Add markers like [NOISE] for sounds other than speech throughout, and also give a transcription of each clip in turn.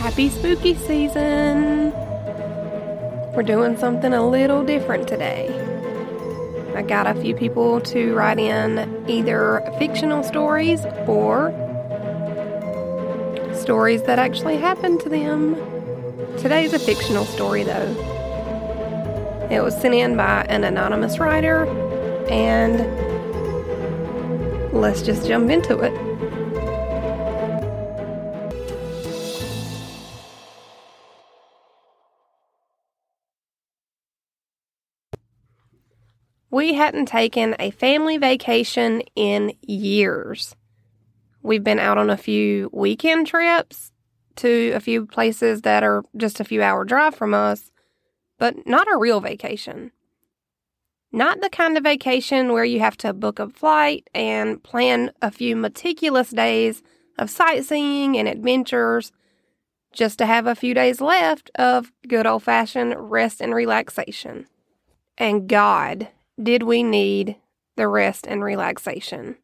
Happy spooky season! We're doing something a little different today. I got a few people to write in either fictional stories or stories that actually happened to them. Today's a fictional story, though. It was sent in by an anonymous writer, and let's just jump into it. We hadn't taken a family vacation in years. We've been out on a few weekend trips to a few places that are just a few hour drive from us, but not a real vacation. Not the kind of vacation where you have to book a flight and plan a few meticulous days of sightseeing and adventures just to have a few days left of good old fashioned rest and relaxation. And God, did we need the rest and relaxation?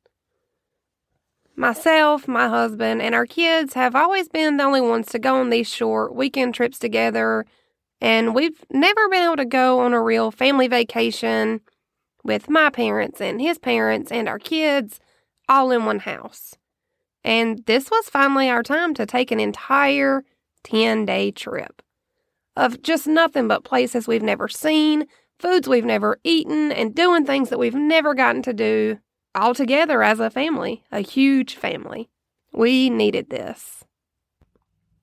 Myself, my husband, and our kids have always been the only ones to go on these short weekend trips together, and we've never been able to go on a real family vacation with my parents and his parents and our kids all in one house. And this was finally our time to take an entire 10 day trip of just nothing but places we've never seen, foods we've never eaten, and doing things that we've never gotten to do all together as a family, a huge family. We needed this.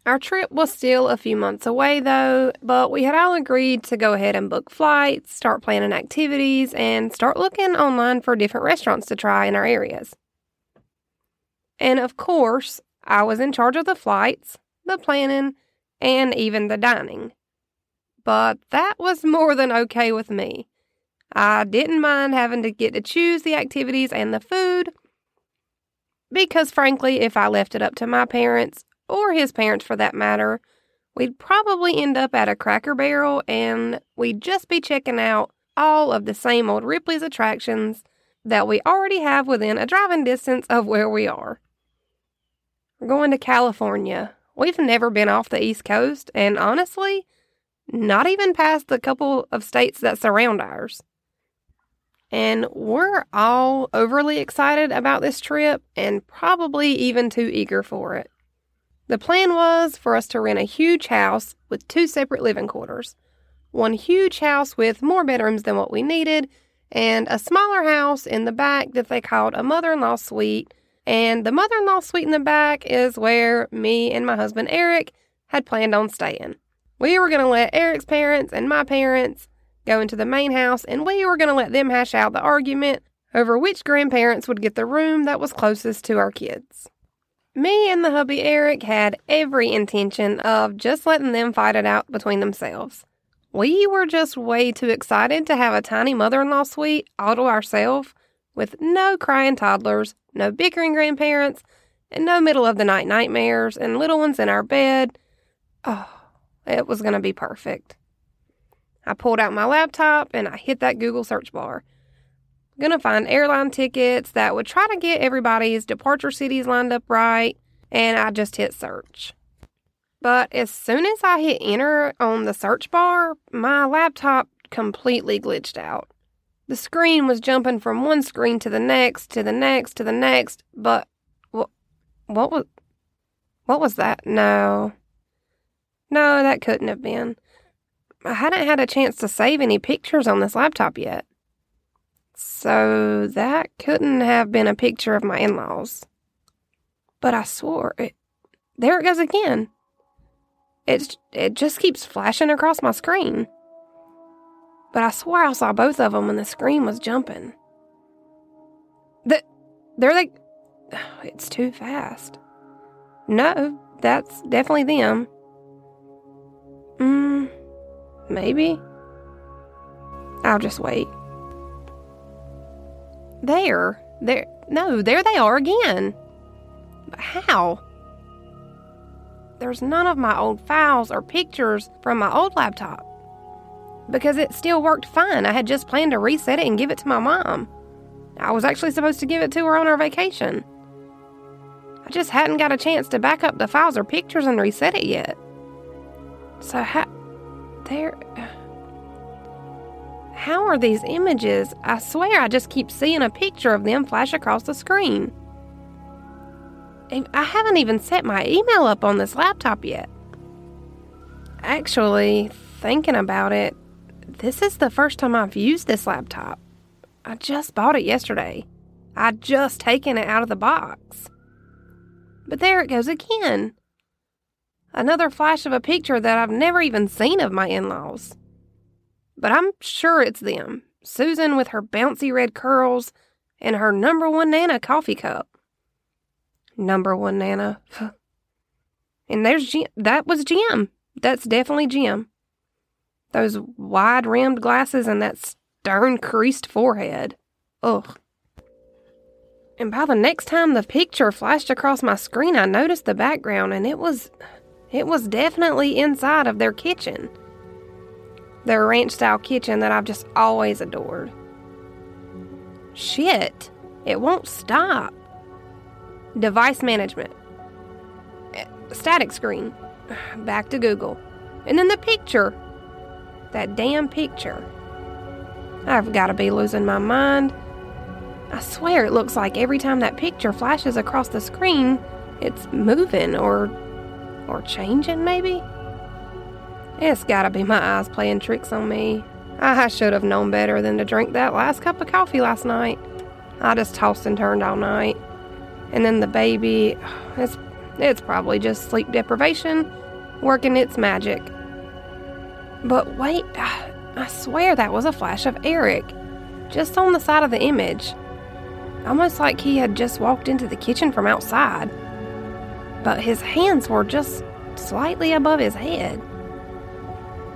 Our trip was still a few months away though, but we had all agreed to go ahead and book flights, start planning activities, and start looking online for different restaurants to try in our areas. And of course, I was in charge of the flights, the planning, and even the dining. But that was more than okay with me. I didn't mind having to get to choose the activities and the food because, frankly, if I left it up to my parents, or his parents for that matter, we'd probably end up at a cracker barrel and we'd just be checking out all of the same old Ripley's attractions that we already have within a driving distance of where we are. We're going to California. We've never been off the East Coast, and honestly, not even past the couple of states that surround ours. And we're all overly excited about this trip and probably even too eager for it. The plan was for us to rent a huge house with two separate living quarters. One huge house with more bedrooms than what we needed, and a smaller house in the back that they called a mother in law suite. And the mother in law suite in the back is where me and my husband Eric had planned on staying. We were going to let Eric's parents and my parents go into the main house, and we were going to let them hash out the argument over which grandparents would get the room that was closest to our kids. Me and the hubby Eric had every intention of just letting them fight it out between themselves. We were just way too excited to have a tiny mother in law suite all to ourselves with no crying toddlers, no bickering grandparents, and no middle of the night nightmares and little ones in our bed. Oh, it was going to be perfect. I pulled out my laptop and I hit that Google search bar. Gonna find airline tickets that would try to get everybody's departure cities lined up right, and I just hit search. But as soon as I hit enter on the search bar, my laptop completely glitched out. The screen was jumping from one screen to the next, to the next, to the next, but what, what was what was that? No. No, that couldn't have been. I hadn't had a chance to save any pictures on this laptop yet. So that couldn't have been a picture of my in laws. But I swore it. There it goes again. It's, it just keeps flashing across my screen. But I swore I saw both of them when the screen was jumping. The, they're like, [SIGHS] it's too fast. No, that's definitely them. Hmm. Maybe. I'll just wait. There. There. No, there they are again. But how? There's none of my old files or pictures from my old laptop. Because it still worked fine. I had just planned to reset it and give it to my mom. I was actually supposed to give it to her on our vacation. I just hadn't got a chance to back up the files or pictures and reset it yet. So how there how are these images? I swear I just keep seeing a picture of them flash across the screen. I haven't even set my email up on this laptop yet. Actually, thinking about it, this is the first time I've used this laptop. I just bought it yesterday. I'd just taken it out of the box. But there it goes again. Another flash of a picture that I've never even seen of my in laws. But I'm sure it's them Susan with her bouncy red curls and her number one Nana coffee cup. Number one Nana. [SIGHS] and there's Jim. That was Jim. That's definitely Jim. Those wide rimmed glasses and that stern creased forehead. Ugh. And by the next time the picture flashed across my screen, I noticed the background, and it was. It was definitely inside of their kitchen. Their ranch style kitchen that I've just always adored. Shit, it won't stop. Device management. Static screen. [SIGHS] Back to Google. And then the picture. That damn picture. I've got to be losing my mind. I swear it looks like every time that picture flashes across the screen, it's moving or or changing maybe. It's gotta be my eyes playing tricks on me. I should have known better than to drink that last cup of coffee last night. I just tossed and turned all night. And then the baby, [SIGHS] it's it's probably just sleep deprivation working its magic. But wait, [SIGHS] I swear that was a flash of Eric, just on the side of the image almost like he had just walked into the kitchen from outside. But his hands were just slightly above his head.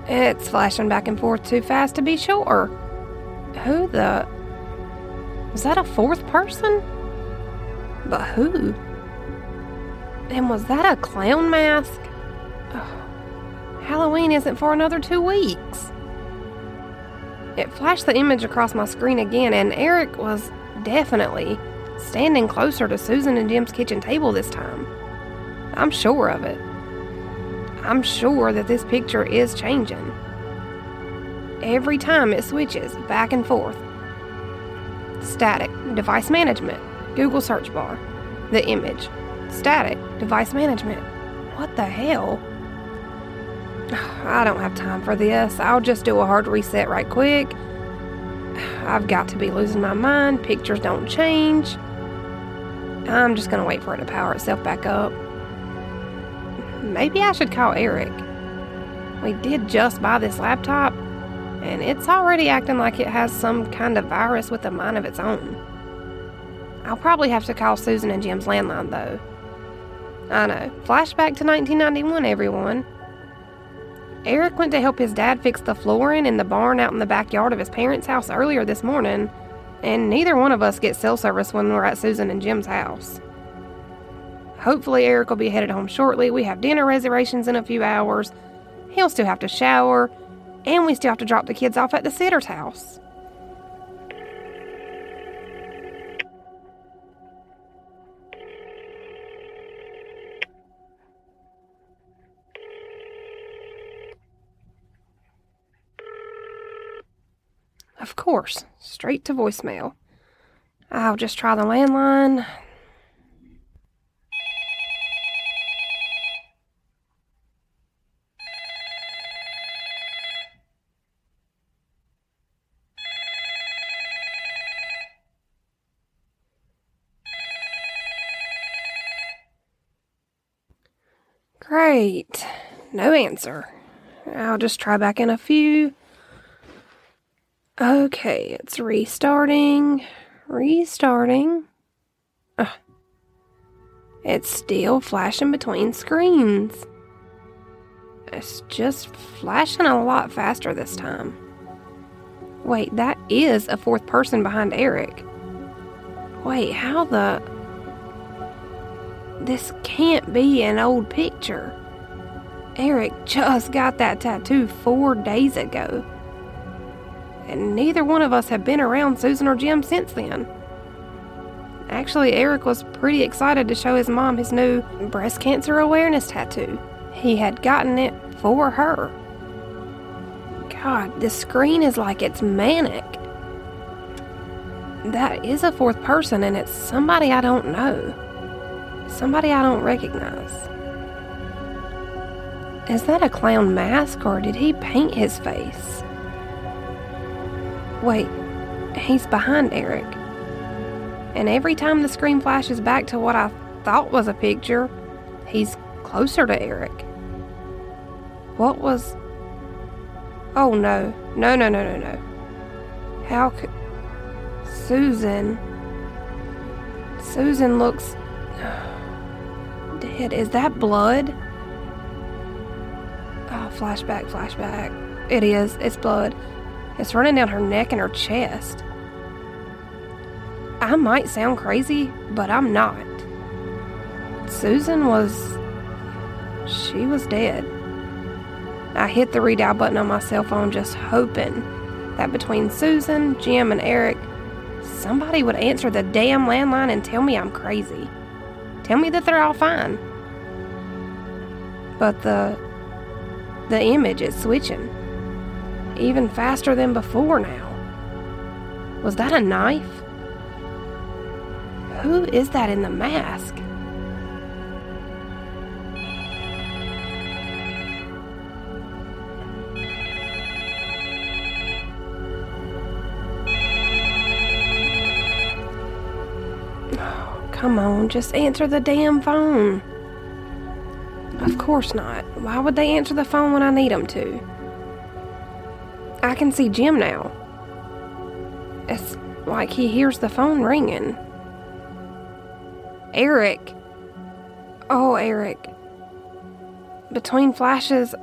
It's flashing back and forth too fast to be sure. Who the. Was that a fourth person? But who? And was that a clown mask? Halloween isn't for another two weeks. It flashed the image across my screen again, and Eric was definitely standing closer to Susan and Jim's kitchen table this time. I'm sure of it. I'm sure that this picture is changing. Every time it switches back and forth. Static, device management, Google search bar, the image. Static, device management. What the hell? [SIGHS] I don't have time for this. I'll just do a hard reset right quick [SIGHS] I've got to be losing my mind. Pictures don't change. I'm just going to wait for it to power itself back up. Maybe I should call Eric. We did just buy this laptop, and it's already acting like it has some kind of virus with a mind of its own. I'll probably have to call Susan and Jim's landline, though. I know. Flashback to 1991, everyone. Eric went to help his dad fix the flooring in the barn out in the backyard of his parents' house earlier this morning, and neither one of us get cell service when we're at Susan and Jim's house. Hopefully, Eric will be headed home shortly. We have dinner reservations in a few hours. He'll still have to shower, and we still have to drop the kids off at the sitter's house. Of course, straight to voicemail. I'll just try the landline. Great. No answer. I'll just try back in a few. Okay, it's restarting. Restarting. Ugh. It's still flashing between screens. It's just flashing a lot faster this time. Wait, that is a fourth person behind Eric. Wait, how the. This can't be an old picture. Eric just got that tattoo four days ago and neither one of us have been around Susan or Jim since then. Actually, Eric was pretty excited to show his mom his new breast cancer awareness tattoo. He had gotten it for her. God, the screen is like it's manic. That is a fourth person, and it's somebody I don't know. Somebody I don't recognize. Is that a clown mask, or did he paint his face? Wait, he's behind Eric. And every time the screen flashes back to what I thought was a picture, he's closer to Eric. What was. Oh no, no, no, no, no, no. How could. Susan. Susan looks. Dead. Is that blood? Oh, flashback, flashback. It is. It's blood. It's running down her neck and her chest. I might sound crazy, but I'm not. Susan was. She was dead. I hit the redial button on my cell phone just hoping that between Susan, Jim, and Eric, somebody would answer the damn landline and tell me I'm crazy. Tell me that they're all fine. But the the image is switching. Even faster than before now. Was that a knife? Who is that in the mask? Come on, just answer the damn phone. Of course not. Why would they answer the phone when I need them to? I can see Jim now. It's like he hears the phone ringing. Eric. Oh, Eric. Between flashes,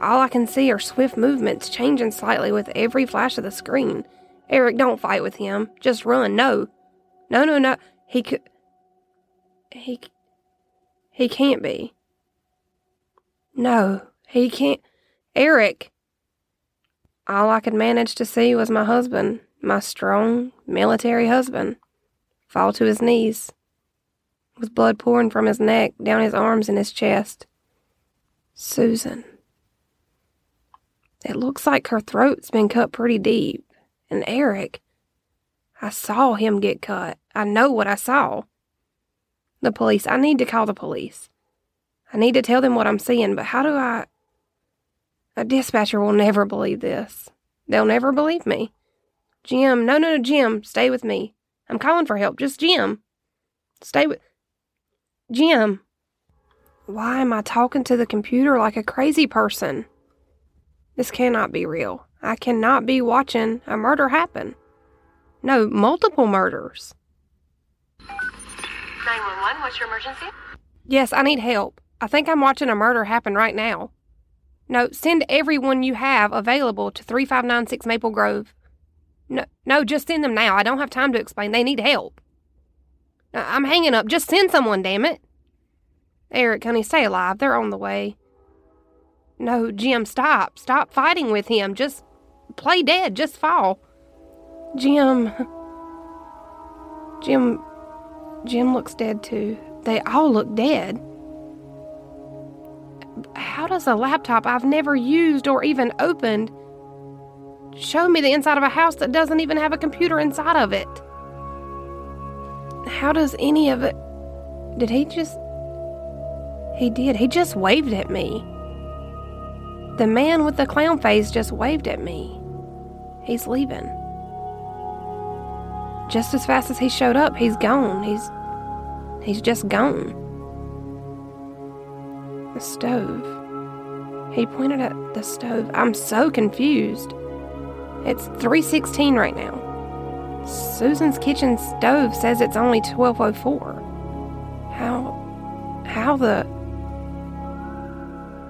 all I can see are swift movements changing slightly with every flash of the screen. Eric, don't fight with him. Just run. No. No, no, no. He could. He. He can't be. No, he can't. Eric! All I could manage to see was my husband, my strong, military husband, fall to his knees, with blood pouring from his neck, down his arms and his chest. Susan. It looks like her throat's been cut pretty deep. And Eric, I saw him get cut. I know what I saw. The police. I need to call the police. I need to tell them what I'm seeing, but how do I? A dispatcher will never believe this. They'll never believe me. Jim, no, no, no, Jim, stay with me. I'm calling for help. Just Jim. Stay with. Jim. Why am I talking to the computer like a crazy person? This cannot be real. I cannot be watching a murder happen. No, multiple murders. 911, what's your emergency? Yes, I need help. I think I'm watching a murder happen right now. No, send everyone you have available to 3596 Maple Grove. No, no, just send them now. I don't have time to explain. They need help. I'm hanging up. Just send someone, damn it. Eric, honey, stay alive. They're on the way. No, Jim, stop. Stop fighting with him. Just play dead. Just fall. Jim. Jim. Jim looks dead too. They all look dead how does a laptop I've never used or even opened show me the inside of a house that doesn't even have a computer inside of it? How does any of it. Did he just. He did. He just waved at me. The man with the clown face just waved at me. He's leaving. Just as fast as he showed up, he's gone. He's. He's just gone. The stove. He pointed at the stove. I'm so confused. It's 316 right now. Susan's kitchen stove says it's only 1204. How how the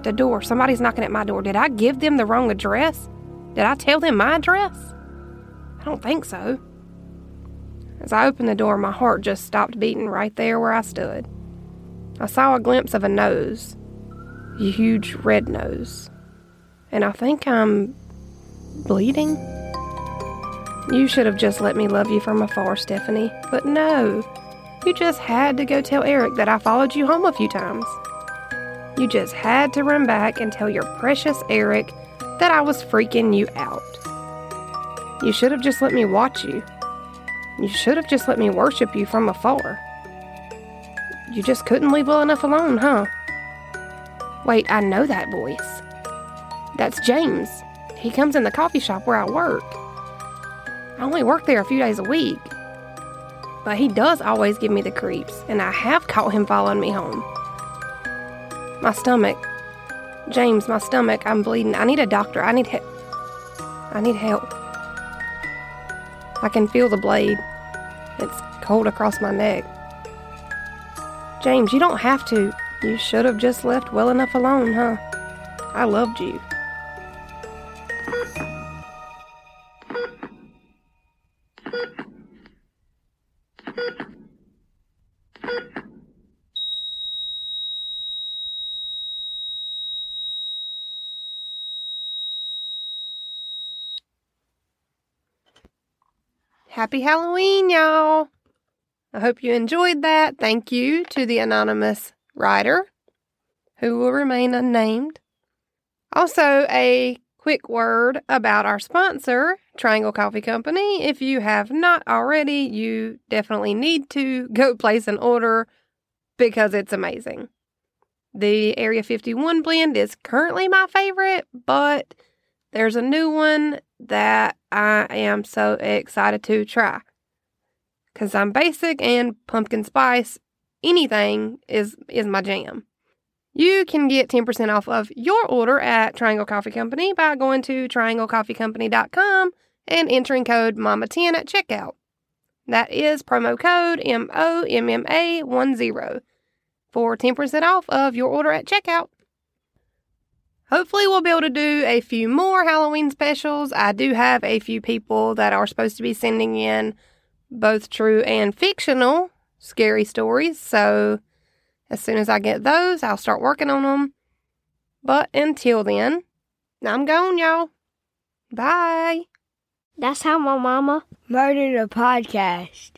the door. Somebody's knocking at my door. Did I give them the wrong address? Did I tell them my address? I don't think so. As I opened the door, my heart just stopped beating right there where I stood. I saw a glimpse of a nose a huge red nose. And I think I'm bleeding. You should have just let me love you from afar, Stephanie. But no, you just had to go tell Eric that I followed you home a few times. You just had to run back and tell your precious Eric that I was freaking you out. You should have just let me watch you. You should have just let me worship you from afar. You just couldn't leave well enough alone, huh? Wait, I know that voice. That's James. He comes in the coffee shop where I work. I only work there a few days a week. But he does always give me the creeps, and I have caught him following me home. My stomach. James, my stomach, I'm bleeding. I need a doctor. I need help. I need help. I can feel the blade. It's cold across my neck. James, you don't have to. You should have just left well enough alone, huh? I loved you. Happy Halloween, y'all! I hope you enjoyed that. Thank you to the anonymous writer who will remain unnamed. Also, a quick word about our sponsor, Triangle Coffee Company. If you have not already, you definitely need to go place an order because it's amazing. The Area 51 blend is currently my favorite, but there's a new one that I am so excited to try. Cause I'm basic and pumpkin spice, anything is is my jam. You can get 10% off of your order at Triangle Coffee Company by going to trianglecoffeecompany.com and entering code MOMMA10 at checkout. That is promo code M O M M A 10 for 10% off of your order at checkout. Hopefully, we'll be able to do a few more Halloween specials. I do have a few people that are supposed to be sending in both true and fictional scary stories. So, as soon as I get those, I'll start working on them. But until then, I'm gone, y'all. Bye. That's how my mama murdered a podcast.